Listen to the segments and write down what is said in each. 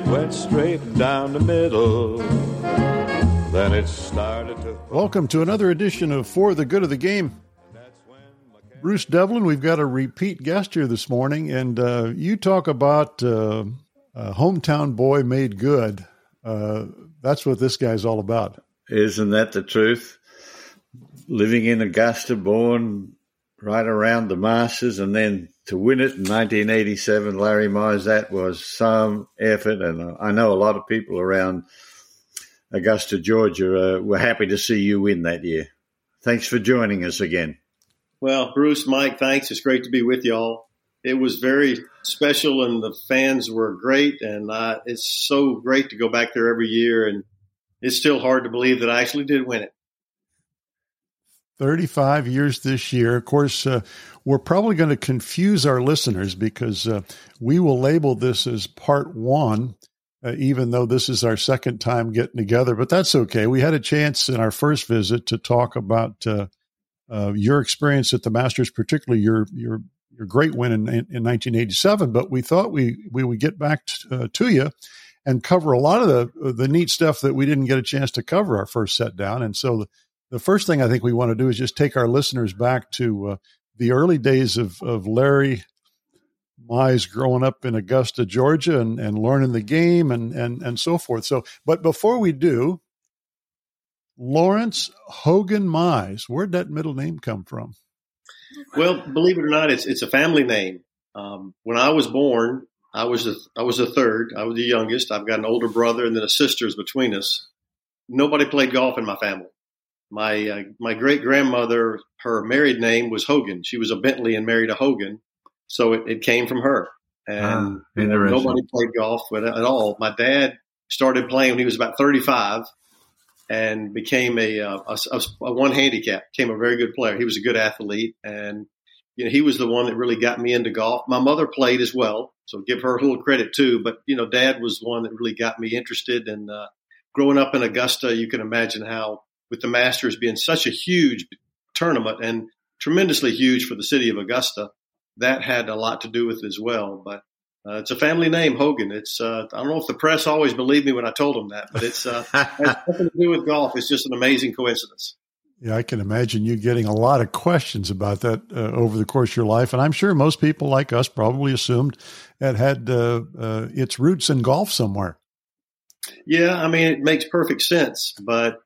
It went straight down the middle. Then it started to. Welcome to another edition of Fore the Good of the Game. Bruce Devlin, we've got a repeat guest here this morning, and uh, you talk about uh, a hometown boy made good. Uh, that's what this guy's all about. Isn't that the truth? Living in Augusta, born right around the Masters, and then to win it in 1987, Larry Mize, that was some effort. And I know a lot of people around Augusta, Georgia, uh, were happy to see you win that year. Thanks for joining us again. Well, Bruce, Mike, thanks. It's great to be with y'all. It was very special, and the fans were great. And uh, it's so great to go back there every year. And it's still hard to believe that I actually did win it. 35 years this year. Of course, uh, we're probably going to confuse our listeners because uh, we will label this as part one, uh, even though this is our second time getting together. But that's okay. We had a chance in our first visit to talk about uh, uh, your experience at the Masters, particularly your your your great win in, in, in 1987. But we thought we we would get back t- uh, to you and cover a lot of the the neat stuff that we didn't get a chance to cover our first set down. And so the, the first thing I think we want to do is just take our listeners back to uh, the early days of of Larry Mize growing up in Augusta, Georgia, and, and learning the game and and and so forth. So, but before we do, Lawrence Hogan Mize. Where'd that middle name come from? Well, believe it or not, it's it's a family name. Um, when I was born, I was a, I was a third. I was the youngest. I've got an older brother and then a sister's between us. Nobody played golf in my family. My uh, my great grandmother, her married name was Hogan. She was a Bentley and married a Hogan, so it, it came from her. And Ah, you know, interesting. nobody played golf with it at all. My dad started playing when he was about 35 and became a, uh, a, a, a one handicap, became a very good player. He was a good athlete. And, you know, he was the one that really got me into golf. My mother played as well. So give her a little credit too. But, you know, dad was the one that really got me interested. And, uh, growing up in Augusta, you can imagine how with the Masters being such a huge tournament and tremendously huge for the city of Augusta, that had a lot to do with it as well. But uh, it's a family name, Hogan. It's uh, I don't know if the press always believed me when I told them that, but it's uh, has nothing to do with golf. It's just an amazing coincidence. Yeah, I can imagine you getting a lot of questions about that uh, over the course of your life, and I'm sure most people like us probably assumed it had uh, uh, its roots in golf somewhere. Yeah, I mean it makes perfect sense, but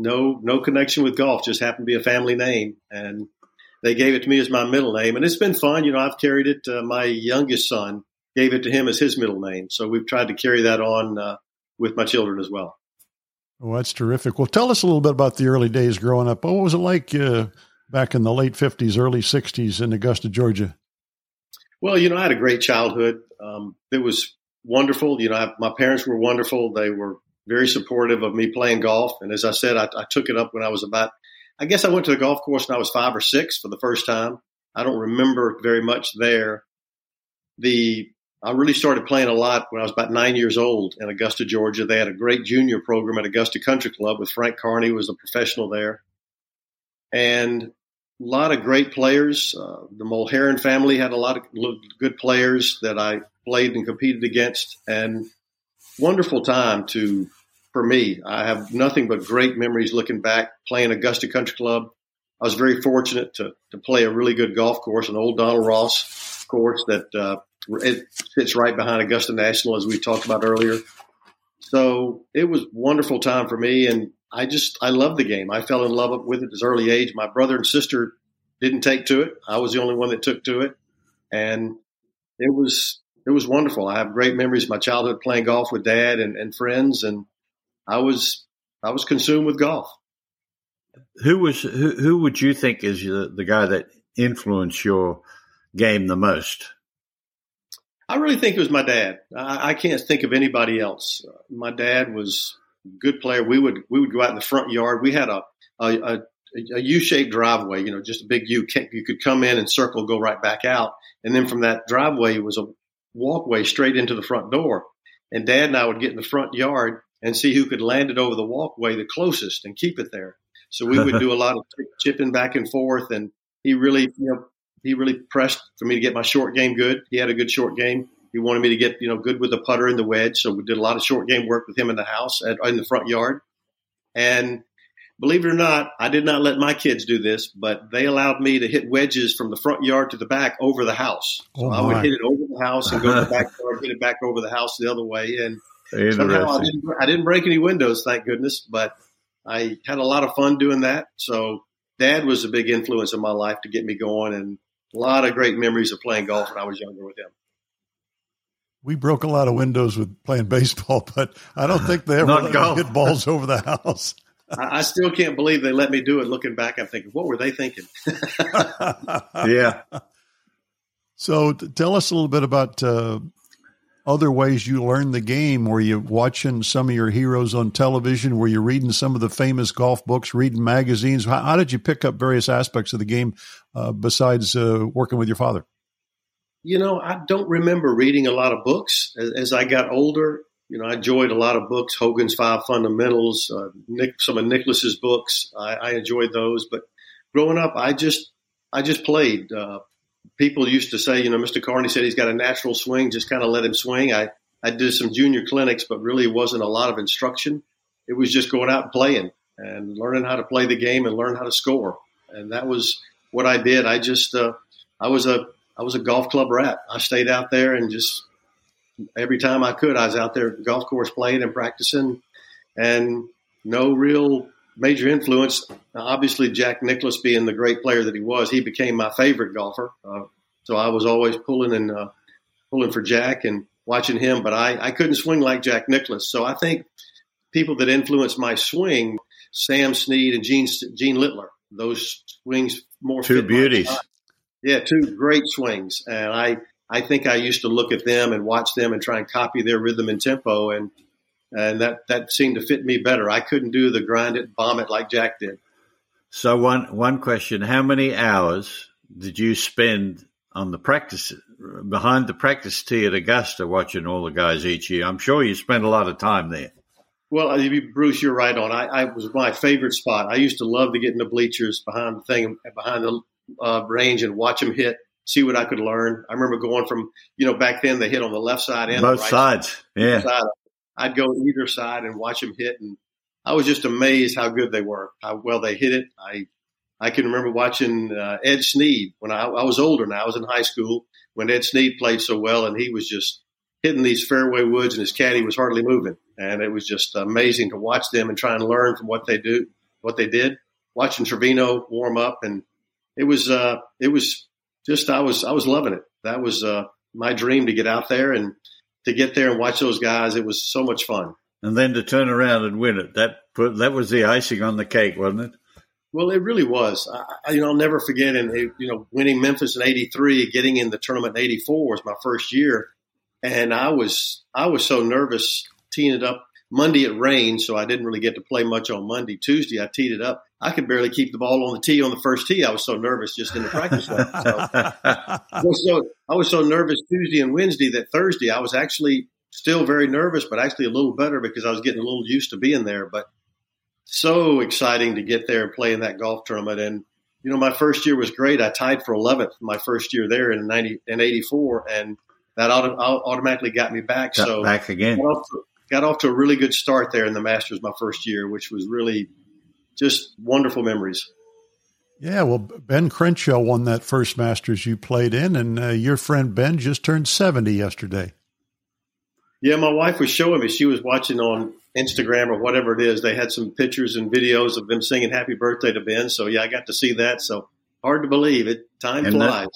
no no connection with golf. Just happened to be a family name, and they gave it to me as my middle name, and it's been fun. You know, I've carried it. Uh, my youngest son gave it to him as his middle name, so we've tried to carry that on uh, with my children as well. Oh, that's terrific. Well, tell us a little bit about the early days growing up. What was it like uh, back in the late 50s, early 60s in Augusta, Georgia? Well, you know, I had a great childhood. Um, it was wonderful. You know, I, my parents were wonderful. They were very supportive of me playing golf. And as I said, I, I took it up when I was about, I guess I went to the golf course when I was five or six for the first time. I don't remember very much there. The I really started playing a lot when I was about nine years old in Augusta, Georgia. They had a great junior program at Augusta Country Club with Frank Carney who was a professional there, and a lot of great players. Uh, the Mulheron family had a lot of good players that I played and competed against, and wonderful time to for me. I have nothing but great memories looking back playing Augusta Country Club. I was very fortunate to to play a really good golf course, an old Donald Ross course that uh, it sits right behind Augusta National, as we talked about earlier. So it was wonderful time for me, and I just I love the game. I fell in love with it an early age. My brother and sister didn't take to it. I was the only one that took to it, and it was it was wonderful. I have great memories of my childhood playing golf with dad and, and friends, and I was I was consumed with golf. Who was who, who would you think is the, the guy that influenced your game the most? I really think it was my dad. I, I can't think of anybody else. Uh, my dad was a good player. We would we would go out in the front yard. We had a a, a, a U-shaped driveway. You know, just a big U. You could come in and circle, go right back out, and then from that driveway was a walkway straight into the front door. And Dad and I would get in the front yard and see who could land it over the walkway the closest and keep it there. So we would do a lot of chipping back and forth, and he really, you know, he really pressed for me to get my short game good. He had a good short game, He wanted me to get you know good with the putter and the wedge, so we did a lot of short game work with him in the house at, in the front yard. And believe it or not, I did not let my kids do this, but they allowed me to hit wedges from the front yard to the back over the house. Oh, so oh I would hit it over house and go to the back yard, hit it back over the house the other way, and somehow I didn't, I didn't break any windows, thank goodness. But I had a lot of fun doing that. So Dad was a big influence in my life to get me going, and a lot of great memories of playing golf when I was younger with him. We broke a lot of windows with playing baseball, but I don't think they ever got hit balls over the house. I, I, still can't believe they let me do it. Looking back, I'm thinking, what were they thinking? yeah. So, tell us a little bit about uh, other ways you learned the game? Were you watching some of your heroes on television? Were you reading some of the famous golf books, reading magazines? How, how did you pick up various aspects of the game uh, besides uh, working with your father? You know, I don't remember reading a lot of books. As, as, I got older, you know, I enjoyed a lot of books, Hogan's Five Fundamentals, uh, Nick, some of Nicklaus's books. I, I, enjoyed those. But growing up, I just, I just played. People used to say, you know, Mr. Carney said he's got a natural swing, just kind of let him swing. I, I did some junior clinics, but really wasn't a lot of instruction. It was just going out and playing and learning how to play the game and learn how to score. And that was what I did. I just, uh, I was a, I was a golf club rat. I stayed out there and just every time I could, I was out there golf course playing and practicing and no real major influence. Obviously, Jack Nicklaus being the great player that he was, he became my favorite golfer. Uh, so I was always pulling and uh, pulling for Jack and watching him, but I, I couldn't swing like Jack Nicklaus. So I think people that influenced my swing, Sam Snead and Gene Gene Littler, those swings more two beauties. Yeah, two great swings, and I I think I used to look at them and watch them and try and copy their rhythm and tempo, and and that that seemed to fit me better. I couldn't do the grind it, bomb it like Jack did. So one one question: How many hours did you spend on the practice behind the practice tee at Augusta, watching all the guys each year? I'm sure you spent a lot of time there. Well, Bruce, you're right on. I, I was my favorite spot. I used to love to get in the bleachers behind the thing, behind the uh, range, and watch them hit see what I could learn. I remember going from, you know, back then they hit on the left side and both right sides. Side. Yeah. Side. I'd go either side and watch them hit, and I was just amazed how good they were, how well they hit it. I I can remember watching uh, Ed Sneed when I, I was older. Now I was in high school when Ed Sneed played so well, and he was just hitting these fairway woods, and his caddy was hardly moving, and it was just amazing to watch them and try and learn from what they do, what they did. Watching Trevino warm up, and it was uh, it was just I was I was loving it. That was uh, my dream to get out there and to get there and watch those guys. It was so much fun. And then to turn around and win it that put that was the icing on the cake, wasn't it? Well, it really was. I, you know, I'll never forget. And you know, winning Memphis in '83, getting in the tournament in '84 was my first year, and I was I was so nervous teeing it up. Monday it rained, so I didn't really get to play much on Monday. Tuesday I teed it up, I could barely keep the ball on the tee on the first tee. I was so nervous just in the practice. So, I, was so, I was so nervous Tuesday and Wednesday that Thursday I was actually still very nervous, but actually a little better because I was getting a little used to being there. But so exciting to get there and play in that golf tournament. And, you know, my first year was great. I tied for 11th my first year there in 90 in 84. And that auto, automatically got me back. Got so back again. Got off, to, got off to a really good start there in the Masters my first year, which was really just wonderful memories. Yeah, well, Ben Crenshaw won that first Masters you played in, and uh, your friend Ben just turned 70 yesterday. Yeah, my wife was showing me. She was watching on Instagram or whatever it is. They had some pictures and videos of them singing happy birthday to Ben. So, yeah, I got to see that. So, hard to believe it. Time Isn't flies.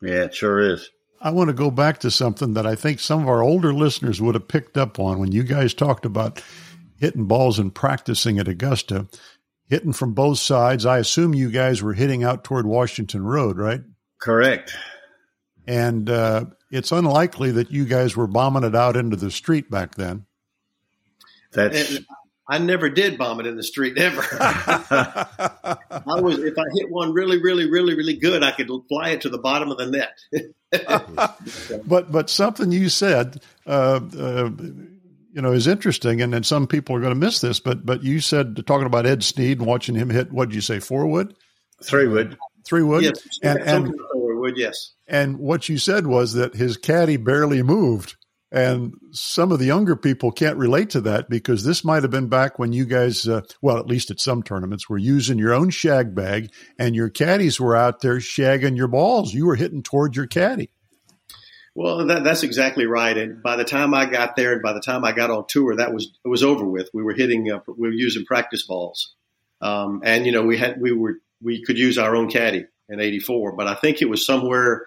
That, yeah, it sure is. I want to go back to something that I think some of our older listeners would have picked up on when you guys talked about hitting balls and practicing at Augusta hitting from both sides. I assume you guys were hitting out toward Washington Road, right? Correct. And uh, it's unlikely that you guys were bombing it out into the street back then. That's. I never did bomb it in the street ever. I was if I hit one really, really, really, really good, I could fly it to the bottom of the net. but but something you said uh, uh, you know, is interesting, and then some people are going to miss this. But but you said talking about Ed Sneed and watching him hit. What did you say? Four wood, three wood, three wood, yes, and, and would. Yes. And what you said was that his caddy barely moved. And some of the younger people can't relate to that because this might have been back when you guys, uh, well, at least at some tournaments, were using your own shag bag and your caddies were out there shagging your balls. You were hitting toward your caddy. Well, that, that's exactly right. And by the time I got there, and by the time I got on tour, that was it was over with. We were hitting, uh, we were using practice balls, um, and you know we had we were we could use our own caddy in '84, but I think it was somewhere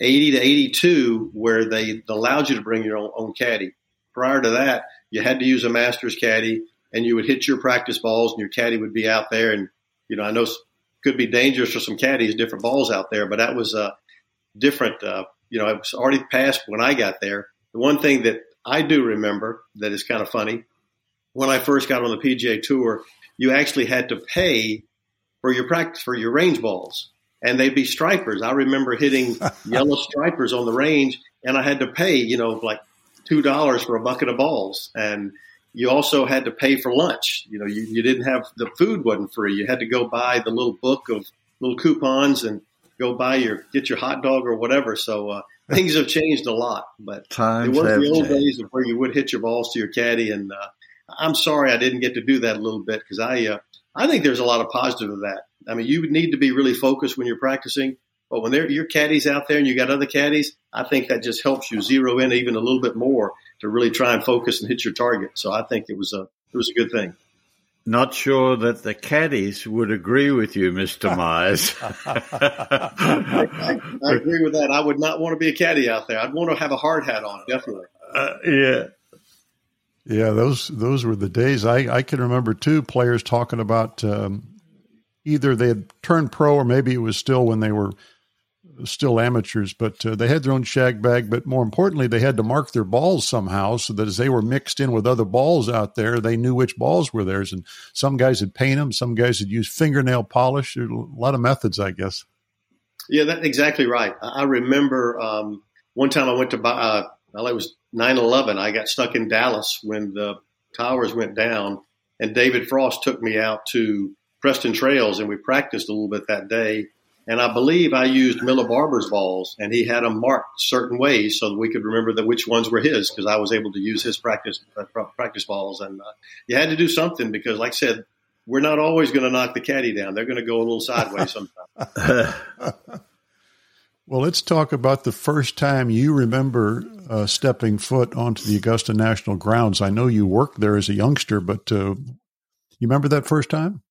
80 to 82 where they allowed you to bring your own, own caddy. Prior to that, you had to use a master's caddy, and you would hit your practice balls, and your caddy would be out there. And you know, I know could be dangerous for some caddies, different balls out there, but that was a different. Uh, you know, it was already past when I got there. The one thing that I do remember that is kind of funny when I first got on the PGA Tour, you actually had to pay for your practice for your range balls, and they'd be stripers. I remember hitting yellow stripers on the range, and I had to pay, you know, like two dollars for a bucket of balls, and you also had to pay for lunch. You know, you, you didn't have the food wasn't free. You had to go buy the little book of little coupons and go buy your get your hot dog or whatever. So uh, things have changed a lot, but Times it was the old changed. days of where you would hit your balls to your caddy. And uh, I'm sorry I didn't get to do that a little bit because I uh, I think there's a lot of positive of that. I mean, you would need to be really focused when you're practicing. But when there, your caddies out there and you got other caddies, I think that just helps you zero in even a little bit more to really try and focus and hit your target. So I think it was a it was a good thing. Not sure that the caddies would agree with you, Mr. Myers. I, I, I, agree with that. I would not want to be a caddy out there. I'd want to have a hard hat on, definitely. Uh, yeah. Yeah, those those were the days. I, I can remember two players talking about um, either they had turned pro or maybe it was still when they were still amateurs, but uh, they had their own shag bag. But more importantly, they had to mark their balls somehow so that as they were mixed in with other balls out there, they knew which balls were theirs. And some guys would paint them, some guys would use fingernail polish. A lot of methods, I guess. Yeah, that's exactly right. I remember um, one time I went to buy, uh, well, it was 9 11. I got stuck in Dallas when the towers went down, and David Frost took me out to Preston Trails, and we practiced a little bit that day and I believe I used Miller Barber's balls, and he had them marked certain ways so that we could remember that which ones were his because I was able to use his practice uh, practice balls. And uh, you had to do something because, like I said, we're not always going to knock the caddy down. They're going to go a little sideways sometimes. well, let's talk about the first time you remember uh, stepping foot onto the Augusta National grounds. I know you worked there as a youngster, but uh, you remember that first time?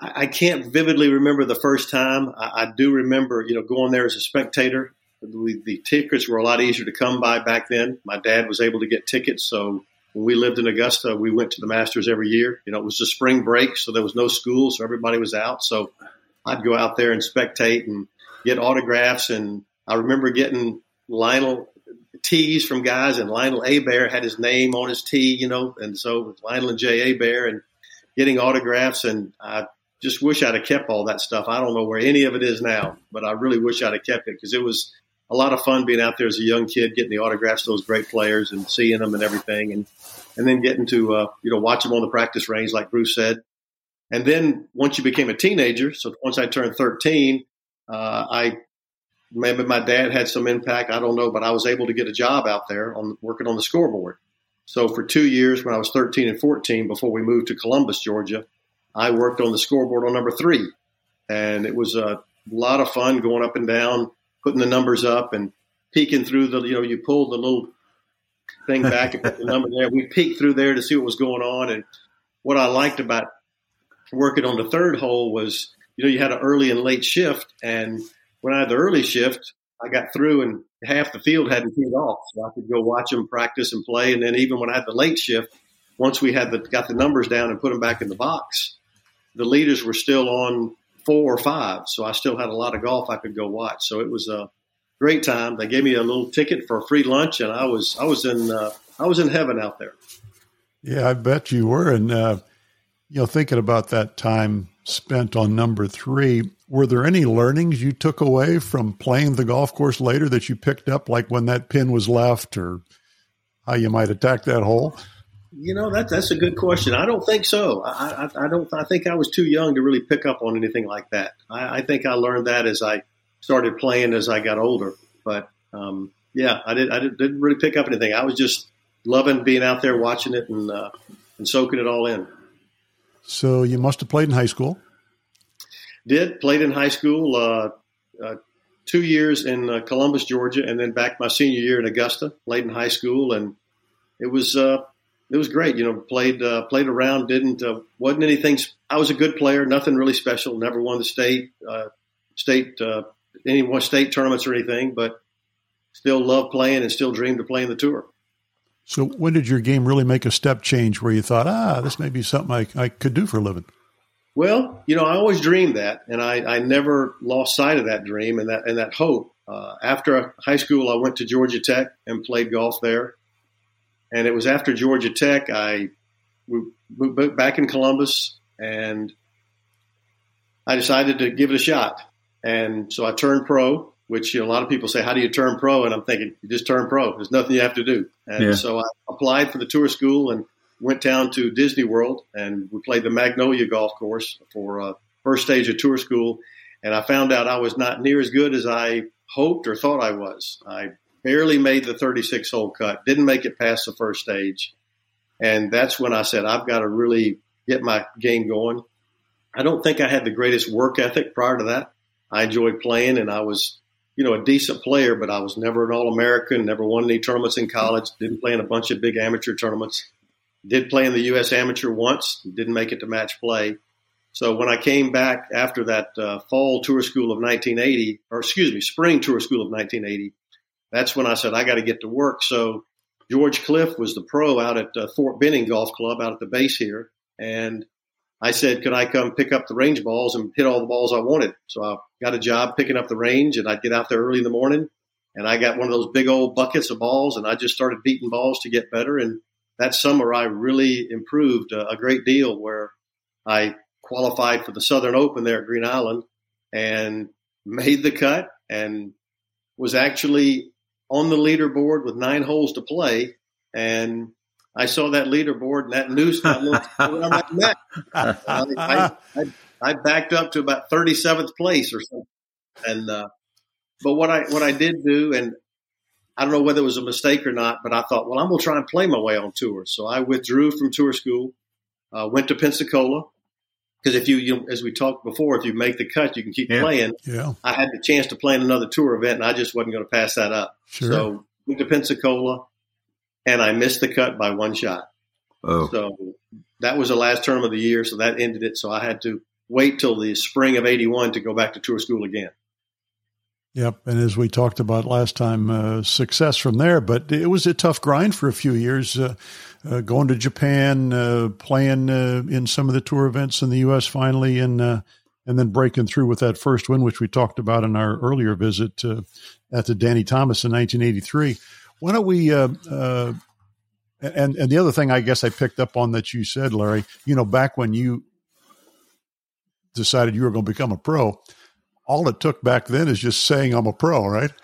I, can't vividly remember the first time. I, I, do remember, you know, going there as a spectator. The, the tickets were a lot easier to come by back then. My dad was able to get tickets, so when we lived in Augusta, we went to the Masters every year. You know, it was the spring break, so there was no school, so everybody was out. So I'd go out there and spectate and get autographs. And I remember getting Lionel tees from guys, and Lionel Hebert had his name on his tee, you know, and so Lionel and Jay Hebert, and getting autographs. And I just wish I'd have kept all that stuff. I don't know where any of it is now, but I really wish I'd have kept it because it was a lot of fun being out there as a young kid, getting the autographs of those great players and seeing them and everything, and and then getting to uh, you know watch them on the practice range, like Bruce said. And then once you became a teenager, so once I turned 13, uh, I maybe my dad had some impact. I don't know, but I was able to get a job out there on working on the scoreboard. So for two years, when I was 13 and 14, before we moved to Columbus, Georgia, I worked on the scoreboard on number three, and it was a lot of fun going up and down, putting the numbers up, and peeking through the. You know, you pull the little thing back and put the number there. We peeked through there to see what was going on, and what I liked about working on the third hole was, you know, you had an early and late shift, and when I had the early shift, I got through and half the field hadn't teed off, so I could go watch them practice and play. And then even when I had the late shift, once we had the, got the numbers down and put them back in the box, the leaders were still on four or five, so I still had a lot of golf I could go watch. So it was a great time. They gave me a little ticket for a free lunch, and I was I was in uh, I was in heaven out there. Yeah, I bet you were. And uh, you know, thinking about that time spent on number three, were there any learnings you took away from playing the golf course later that you picked up, like when that pin was left, or how you might attack that hole? You know that that's a good question. I don't think so. I, I, I don't. I think I was too young to really pick up on anything like that. I, I think I learned that as I started playing as I got older. But um, yeah, I did. I did, not really pick up anything. I was just loving being out there watching it and uh, and soaking it all in. So you must have played in high school. Did played in high school. Uh, uh, two years in uh, Columbus, Georgia, and then back my senior year in Augusta. Played in high school, and it was uh, it was great. You know, played uh, played around. Didn't uh, wasn't anything. I was a good player. Nothing really special. Never won the state uh, state uh, any one state tournaments or anything, but still love playing and still dreamed of playing the tour. So, when did your game really make a step change where you thought, ah, this may be something I, I could do for a living? Well, you know, I always dreamed that, and I, I never lost sight of that dream and that and that hope. Uh, after high school, I went to Georgia Tech and played golf there, and it was after Georgia Tech I moved back in Columbus, and I decided to give it a shot. And so I turned pro, which you know, a lot of people say, "How do you turn pro?" And I'm thinking, you just turn pro. There's nothing you have to do. And yeah. so I applied for the tour school and went down to Disney World and we played the Magnolia Golf Course for uh, first stage of tour school. And I found out I was not near as good as I hoped or thought I was. I barely made the 36 hole cut, didn't make it past the first stage. And that's when I said, I've got to really get my game going. I don't think I had the greatest work ethic prior to that. I enjoyed playing and I was, you know, a decent player, but I was never an All American, never won any tournaments in college, didn't play in a bunch of big amateur tournaments. Did play in the U.S. Amateur once, didn't make it to match play. So when I came back after that uh, fall tour school of 1980, or excuse me, spring tour school of 1980, that's when I said I got to get to work. So George Cliff was the pro out at uh, Fort Benning Golf Club out at the base here, and I said, could I come pick up the range balls and hit all the balls I wanted? So I got a job picking up the range, and I'd get out there early in the morning, and I got one of those big old buckets of balls, and I just started beating balls to get better, and that summer I really improved a, a great deal where I qualified for the Southern Open there at Green Island and made the cut and was actually on the leaderboard with nine holes to play. And I saw that leaderboard and that noose my neck. I, I, I, backed up to about 37th place or something. And, uh, but what I, what I did do, and I don't know whether it was a mistake or not, but I thought, well, I'm going to try and play my way on tour. So I withdrew from tour school, uh, went to Pensacola. Because if you, you, as we talked before, if you make the cut, you can keep yeah. playing. Yeah. I had the chance to play in another tour event, and I just wasn't going to pass that up. Sure. So went to Pensacola, and I missed the cut by one shot. Oh. So that was the last term of the year, so that ended it. So I had to wait till the spring of '81 to go back to tour school again. Yep, and as we talked about last time, uh, success from there. But it was a tough grind for a few years, uh, uh, going to Japan, uh, playing uh, in some of the tour events in the U.S. Finally, and uh, and then breaking through with that first win, which we talked about in our earlier visit at the Danny Thomas in 1983. Why don't we? and and the other thing I guess I picked up on that you said, Larry, you know, back when you decided you were going to become a pro all it took back then is just saying I'm a pro, right?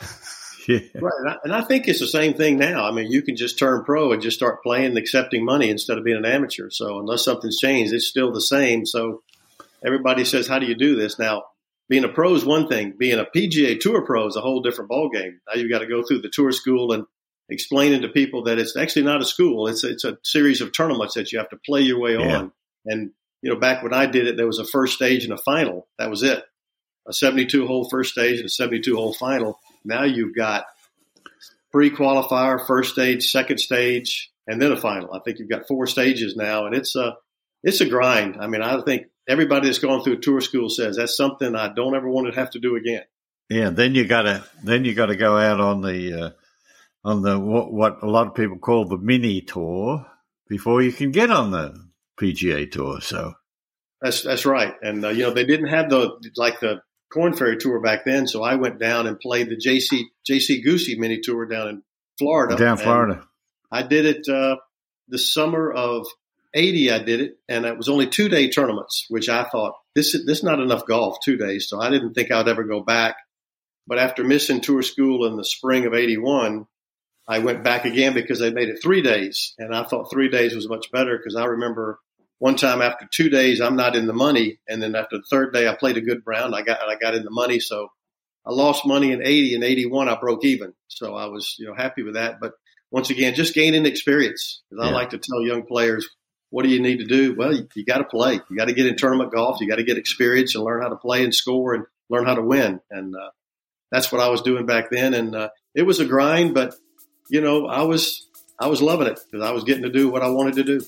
Yeah. Right. And I think it's the same thing now. I mean, you can just turn pro and just start playing and accepting money instead of being an amateur. So unless something's changed, it's still the same. So everybody says, how do you do this? Now, being a pro is one thing. Being a PGA Tour pro is a whole different ballgame. Now you've got to go through the tour school and explaining to people that it's actually not a school. It's it's a series of tournaments that you have to play your way yeah. on. And you know, back when I did it, there was a first stage and a final. That was it a 72 hole first stage and a 72 hole final. Now you've got pre qualifier, first stage, second stage, and then a final. I think you've got four stages now, and it's a it's a grind. I mean, I think everybody that's gone through a tour school says that's something I don't ever want to have to do again. Yeah, then you gotta then you got to go out on the uh, on the what, what a lot of people call the mini tour before you can get on the PGA tour. So that's that's right, and uh, you know they didn't have the like the Korn Ferry tour back then. So I went down and played the JC JC Goosie mini tour down in Florida. Down Florida. I did it uh, the summer of '80. I did it, and it was only two day tournaments, which I thought this is this is not enough golf two days. So I didn't think I'd ever go back. But after missing tour school in the spring of '81, I went back again because they made it three days, and I thought three days was much better because I remember one time after two days, I'm not in the money, and then after the third day, I played a good round. I got I got in the money, so I lost money in 80 and 81. I broke even. So I was, you know, happy with that. But once again, just gaining experience. Because I like to tell young players, what do you need to do? Well, you, you got to play. You got to get in tournament golf. You got to get experience and learn how to play and score and learn how to win. And uh, that's what I was doing back then. And uh, it was a grind, but you know, I was I was loving it because I was getting to do what I wanted to do.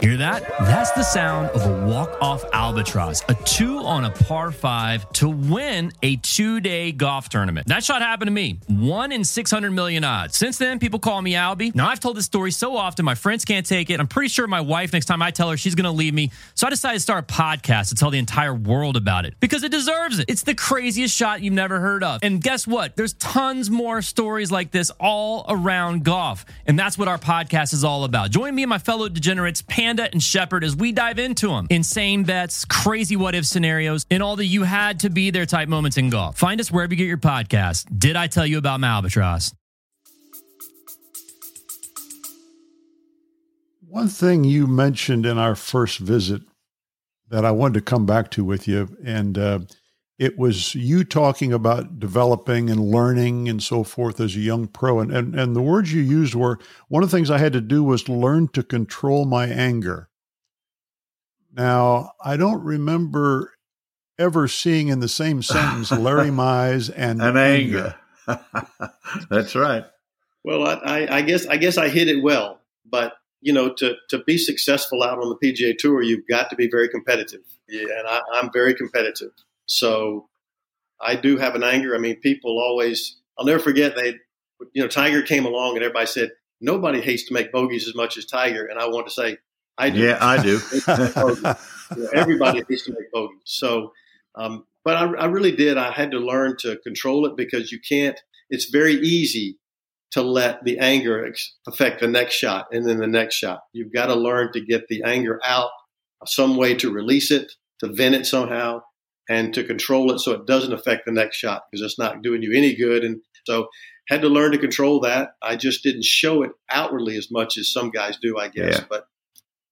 Hear that? That's the sound of a walk-off albatross, a two on a par five to win a two-day golf tournament. That shot happened to me. One in 600 million odds. Since then, people call me Albie. Now, I've told this story so often, my friends can't take it. I'm pretty sure my wife, next time I tell her, she's going to leave me. So I decided to start a podcast to tell the entire world about it because it deserves it. It's the craziest shot you've never heard of. And guess what? There's tons more stories like this all around golf. And that's what our podcast is all about. Join me and my fellow degenerates, Pan Panda and Shepard as we dive into them. Insane bets, crazy what if scenarios, and all the you had to be there type moments in golf. Find us wherever you get your podcast. Did I tell you about Malbatross? One thing you mentioned in our first visit that I wanted to come back to with you, and uh, it was you talking about developing and learning and so forth as a young pro. And, and, and the words you used were one of the things I had to do was learn to control my anger. Now, I don't remember ever seeing in the same sentence Larry Mize and, and anger. anger. That's right. Well, I, I, guess I guess I hit it well, but you know, to to be successful out on the PGA Tour, you've got to be very competitive. Yeah, and I, I'm very competitive. So I do have an anger. I mean, people always, I'll never forget they, you know, Tiger came along and everybody said, nobody hates to make bogeys as much as Tiger. And I want to say, I do. Yeah, I do. you know, everybody hates to make bogeys. So, um, but I, I really did. I had to learn to control it because you can't, it's very easy to let the anger affect the next shot and then the next shot. You've got to learn to get the anger out, some way to release it, to vent it somehow, and to control it so it doesn't affect the next shot because it's not doing you any good. And so had to learn to control that. I just didn't show it outwardly as much as some guys do, I guess. Yeah. But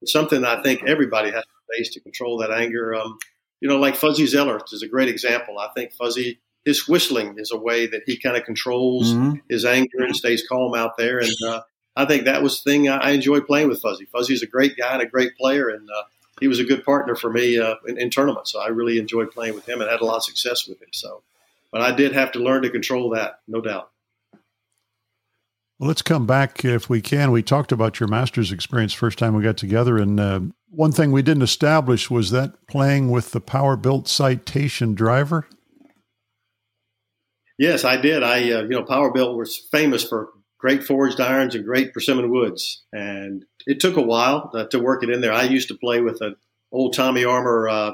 it's something I think everybody has to face to control that anger. Um, you know, like Fuzzy Zoeller is a great example. I think Fuzzy, his whistling is a way that he kind of controls mm-hmm. his anger and stays calm out there. And uh, I think that was the thing I, I enjoyed playing with Fuzzy. Fuzzy's a great guy and a great player. And uh, he was a good partner for me uh, in, in, tournaments. So I really enjoyed playing with him and had a lot of success with him. So, but I did have to learn to control that, no doubt. Well, let's come back if we can. We talked about your master's experience first time we got together, and uh, one thing we didn't establish was that playing with the PowerBilt citation driver. Yes, I did. I uh, you know PowerBilt was famous for great forged irons and great persimmon woods. And it took a while uh, to work it in there. I used to play with an old Tommy Armour, uh,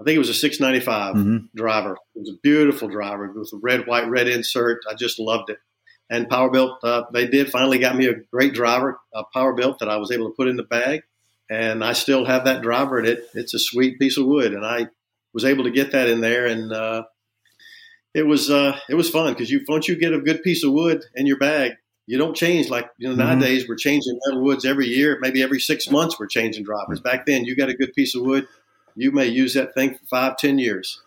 I think it was a 695 mm-hmm. driver. It was a beautiful driver with a red, white, red insert. I just loved it. And PowerBilt, uh, they did finally got me a great driver, a PowerBilt that I was able to put in the bag. And I still have that driver, and it, it's a sweet piece of wood. And I was able to get that in there, and uh, it was uh, it was fun because you once you get a good piece of wood in your bag, you don't change like you know mm-hmm. nowadays we're changing metal woods every year. Maybe every six months we're changing drivers back then you got a good piece of wood you may use that thing for five ten years.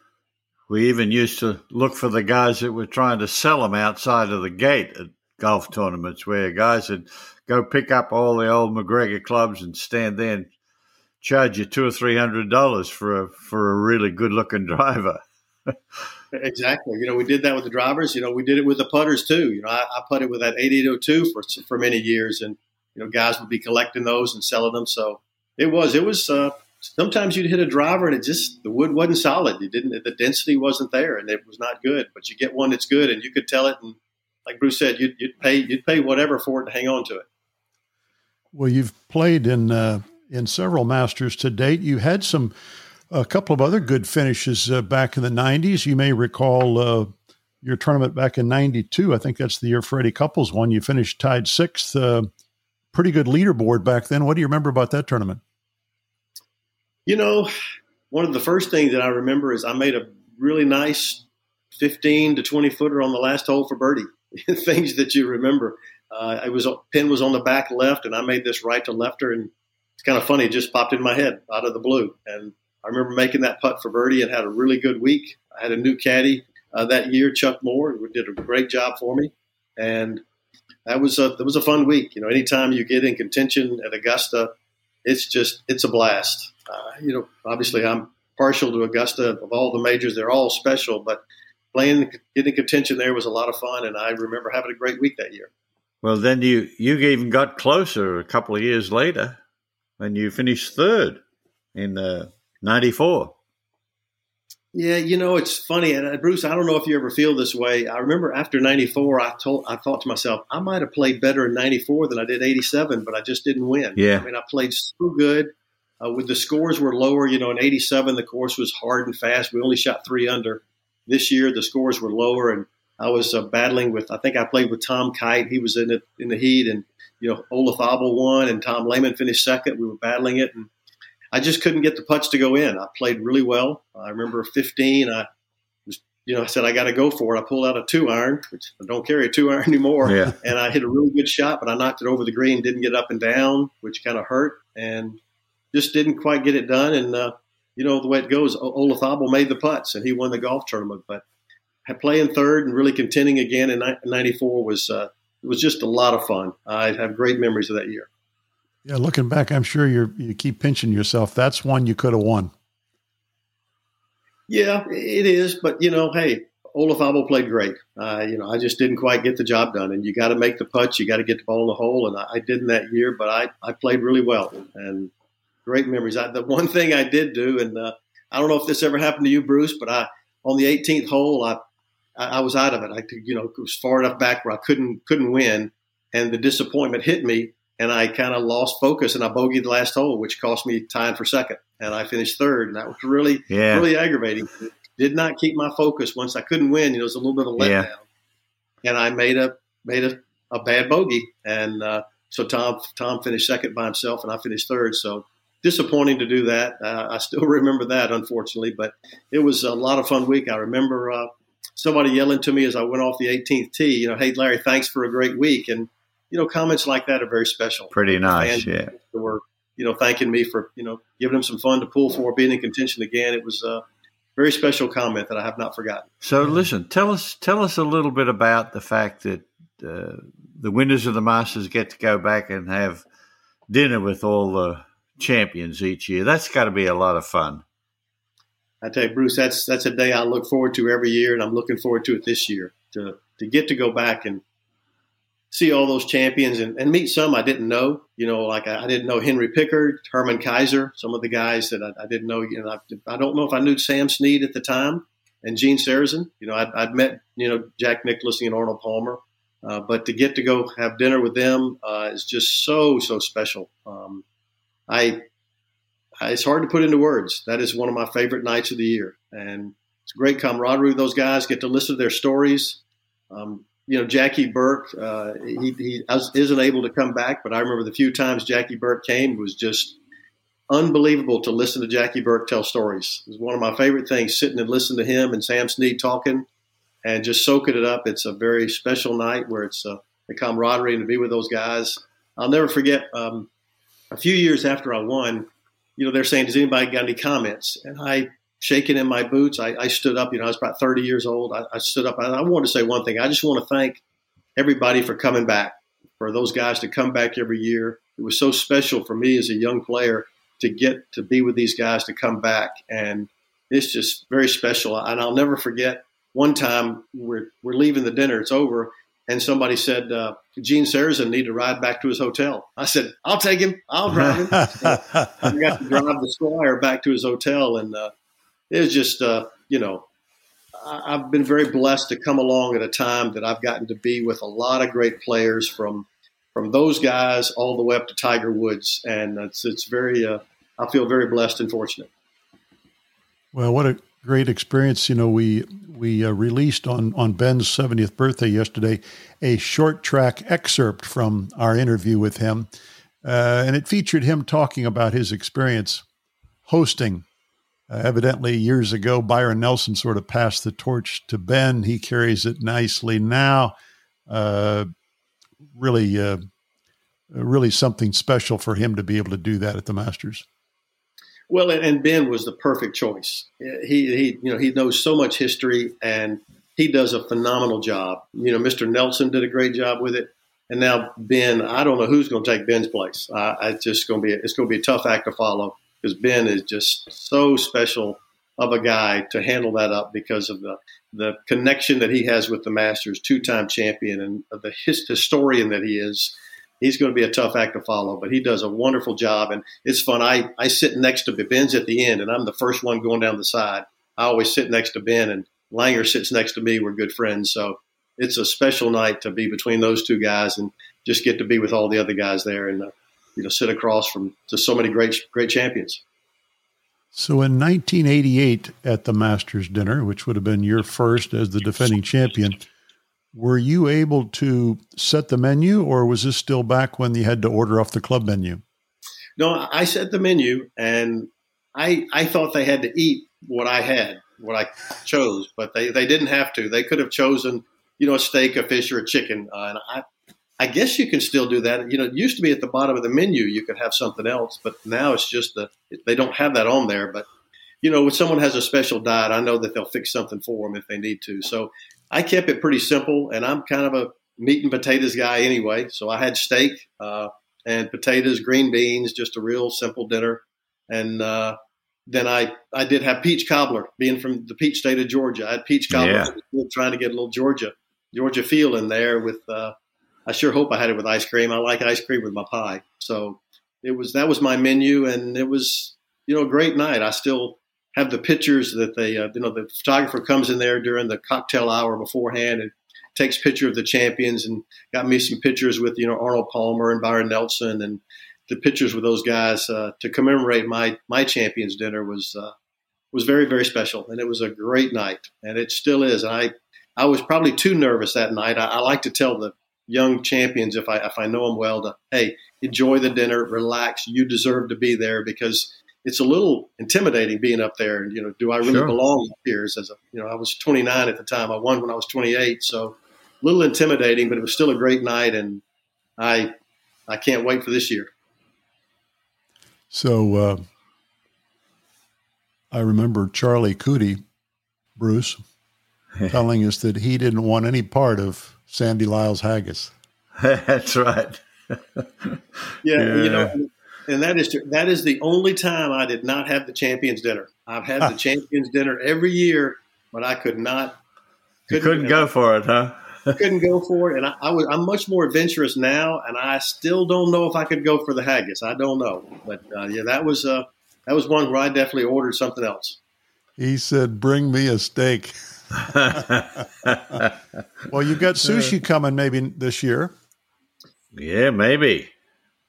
We even used to look for the guys that were trying to sell them outside of the gate at golf tournaments where guys would go pick up all the old MacGregor clubs and stand there and charge you two or three hundred dollars for a for a really good looking driver Exactly. You know, we did that with the drivers. You know, we did it with the putters too. You know, I, I putted with that 8802 for for many years, and you know, guys would be collecting those and selling them. So it was it was. Uh, sometimes you'd hit a driver and it just the wood wasn't solid. You didn't the density wasn't there, and it was not good. But you get one that's good, and you could tell it. And like Bruce said, you'd, you'd pay you'd pay whatever for it to hang on to it. Well, you've played in uh, in several Masters to date. You had some a couple of other good finishes uh, back in the 90s. You may recall uh, your tournament back in 92. I think that's the year Freddie Couples won. You finished tied sixth. Uh, pretty good leaderboard back then. What do you remember about that tournament? You know, one of the first things that I remember is I made a really nice 15 to 20 footer on the last hole for birdie. things that you remember. Uh, it was pin was on the back left, and I made this right to lefter, and it's kind of funny. It just popped in my head out of the blue. And I remember making that putt for birdie and had a really good week. I had a new caddy uh, that year, Chuck Moore, who did a great job for me. And that was a that was a fun week. You know, anytime you get in contention at Augusta, it's just it's a blast. Uh, you know, obviously I'm partial to Augusta. Of all the majors, they're all special, but playing getting contention there was a lot of fun, and I remember having a great week that year. Well, then you you even got closer a couple of years later, when you finished third in '94. Uh, yeah, you know, it's funny, and uh, Bruce, I don't know if you ever feel this way. I remember after '94, I told, I thought to myself, I might have played better in '94 than I did '87, but I just didn't win. Yeah, I mean, I played so good. Uh, with the scores were lower, you know, in '87 the course was hard and fast. We only shot three under. This year the scores were lower, and I was uh, battling with. I think I played with Tom Kite. He was in it in the heat, and you know, Olazábal won, and Tom Lehman finished second. We were battling it, and I just couldn't get the putts to go in. I played really well. I remember 15. I was, you know, I said I got to go for it. I pulled out a two iron, which I don't carry a two iron anymore, yeah. and I hit a really good shot, but I knocked it over the green, didn't get up and down, which kind of hurt, and just didn't quite get it done. And uh, you know the way it goes, Olazábal made the putts, and he won the golf tournament. But playing third and really contending again in '94 was uh, it was just a lot of fun. I have great memories of that year. Yeah, looking back, I'm sure you you keep pinching yourself. That's one you could have won. Yeah, it is. But you know, hey, Olazábal played great. Uh, you know, I just didn't quite get the job done. And you got to make the putts. You got to get the ball in the hole. And I, I didn't that year, but I, I played really well and great memories. I, the one thing I did do, and uh, I don't know if this ever happened to you, Bruce, but I on the 18th hole, I I was out of it. I you know, it was far enough back where I couldn't couldn't win, and the disappointment hit me and I kind of lost focus and I bogeyed the last hole, which cost me time for second, and I finished third, and that was really yeah. really aggravating. Did not keep my focus once I couldn't win. You know, it was a little bit of a letdown, yeah. and I made a made a, a bad bogey, and uh, so Tom Tom finished second by himself, and I finished third. So disappointing to do that. Uh, I still remember that, unfortunately, but it was a lot of fun week. I remember uh, somebody yelling to me as I went off the 18th tee, you know, hey Larry, thanks for a great week, and you know, comments like that are very special. Pretty nice, yeah. Were you know thanking me for you know giving them some fun to pull for, being in contention again. It was a very special comment that I have not forgotten. So listen, tell us tell us a little bit about the fact that uh, the winners of the Masters get to go back and have dinner with all the champions each year. That's got to be a lot of fun. I tell you, Bruce, that's that's a day I look forward to every year, and I'm looking forward to it this year to to get to go back and see all those champions and, and meet some I didn't know. You know, like I, I, didn't know Henry Picard, Herman Keiser, some of the guys that I, I didn't know. You know, I, I, don't know if I knew Sam Snead at the time and Gene Sarazen. You know, I'd, I'd met you know Jack Nicklaus and Arnold Palmer, uh, but to get to go have dinner with them uh, is just so so special. Um, I, it's hard to put into words. That is one of my favorite nights of the year, and it's great camaraderie with those guys. Get to listen to their stories. Um, you know, Jackie Burke, uh, he, he isn't able to come back, but I remember the few times Jackie Burke came was just unbelievable to listen to Jackie Burke tell stories. It was one of my favorite things, sitting and listening to him and Sam Snead talking and just soaking it up. It's a very special night where it's uh, the camaraderie and to be with those guys. I'll never forget um, a few years after I won, you know, they're saying, does anybody got any comments? And I shaking in my boots. I, I, stood up. You know, I was about 30 years old. I, I stood up. I, I want to say one thing. I just want to thank everybody for coming back, for those guys to come back every year. It was so special for me as a young player to get to be with these guys to come back, and it's just very special. And I'll never forget one time we're we're leaving the dinner. It's over. And somebody said, uh, Gene Sarazen need to ride back to his hotel. I said, I'll take him. I'll drive him. I got to drive the Squire back to his hotel, and uh, it was just, uh, you know, I, have been very blessed to come along at a time that I've gotten to be with a lot of great players from from those guys all the way up to Tiger Woods, and it's it's very. Uh, I feel very blessed and fortunate. Well, what a great experience! You know, we we uh, released on on Ben's 70th birthday yesterday a short track excerpt from our interview with him, uh, and it featured him talking about his experience hosting uh, evidently, years ago, Byron Nelson sort of passed the torch to Ben. He carries it nicely now. Uh, really uh, really something special for him to be able to do that at the Masters. Well, and Ben was the perfect choice. He, he, you know, he knows so much history, and he does a phenomenal job. You know, Mr. Nelson did a great job with it, and now Ben. I don't know who's going to take Ben's place. It's just going to be it's going to be a tough act to follow because Ben is just so special of a guy to handle that up because of the the connection that he has with the Masters, two time champion, and the his, historian that he is he's going to be a tough act to follow, but he does a wonderful job. And it's fun. I, I sit next to Ben's at the end, and I'm the first one going down the side. I always sit next to Ben, and Langer sits next to me. We're good friends. So it's a special night to be between those two guys and just get to be with all the other guys there and, uh, you know, sit across from just so many great, great champions. So in 1988 at the Masters dinner, which would have been your first as the defending champion, were you able to set the menu, or was this still back when you had to order off the club menu? No, I set the menu, and I I thought they had to eat what I had, what I chose, but they, they didn't have to. They could have chosen, you know, a steak, a fish, or a chicken. Uh, and I I guess you can still do that. You know, it used to be at the bottom of the menu you could have something else, but now it's just the they don't have that on there. But you know, when someone has a special diet, I know that they'll fix something for them if they need to. So I kept it pretty simple, and I'm kind of a meat and potatoes guy anyway. So I had steak uh, and potatoes, green beans, just a real simple dinner. And uh, then I, I did have peach cobbler, being from the peach state of Georgia. I had peach cobbler, yeah. trying to get a little Georgia Georgia feel in there. With uh, I sure hope I had it with ice cream. I like ice cream with my pie. So it was that was my menu, and it was you know a great night. I still have the pictures that they, uh, you know, the photographer comes in there during the cocktail hour beforehand and takes picture of the champions and got me some pictures with, you know, Arnold Palmer and Byron Nelson and the pictures with those guys uh, to commemorate my my champions dinner was uh, was very very special and it was a great night and it still is. And I I was probably too nervous that night. I, I like to tell the young champions if I if I know them well to hey enjoy the dinner, relax. You deserve to be there because it's a little intimidating being up there. And you know, do I really sure. belong here? As a you know, I was 29 at the time. I won when I was 28, so a little intimidating, but it was still a great night, and I I can't wait for this year. So uh, I remember Charlie Coody, Bruce, telling us that he didn't want any part of Sandy Lyle's haggis. That's right. yeah, yeah, you know, and that is that is the only time I did not have the champions dinner. I've had the champions dinner every year, but I could not. Couldn't, couldn't go for it, huh? couldn't go for it, and I, I, was I'm much more adventurous now, and I still don't know if I could go for the haggis. I don't know, but uh, yeah, that was uh, that was one where I definitely ordered something else. He said, "Bring me a steak." well, you've got sushi coming maybe this year. Yeah, maybe.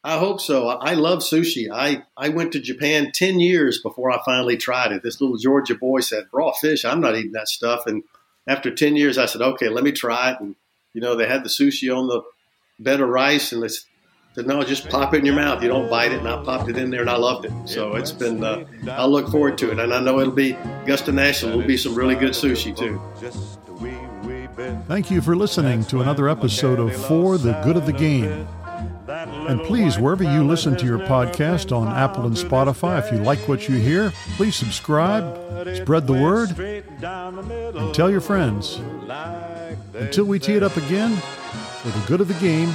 I hope so. I love sushi. I, I went to Japan 10 years before I finally tried it. This little Georgia boy said, raw fish, I'm not eating that stuff. And after 10 years, I said, okay, let me try it. And, you know, they had the sushi on the bed of rice and they said, no, just pop it in your mouth. You don't bite it. And I popped it in there and I loved it. So it's been, uh, I look forward to it. And I know it'll be, Augusta National will be some really good sushi too. Thank you for listening to another episode of Fore the Good of the Game. And please, wherever you listen to your podcast on Apple and Spotify, if you like what you hear, please subscribe, spread the word, and tell your friends. Until we tee it up again, for the good of the game,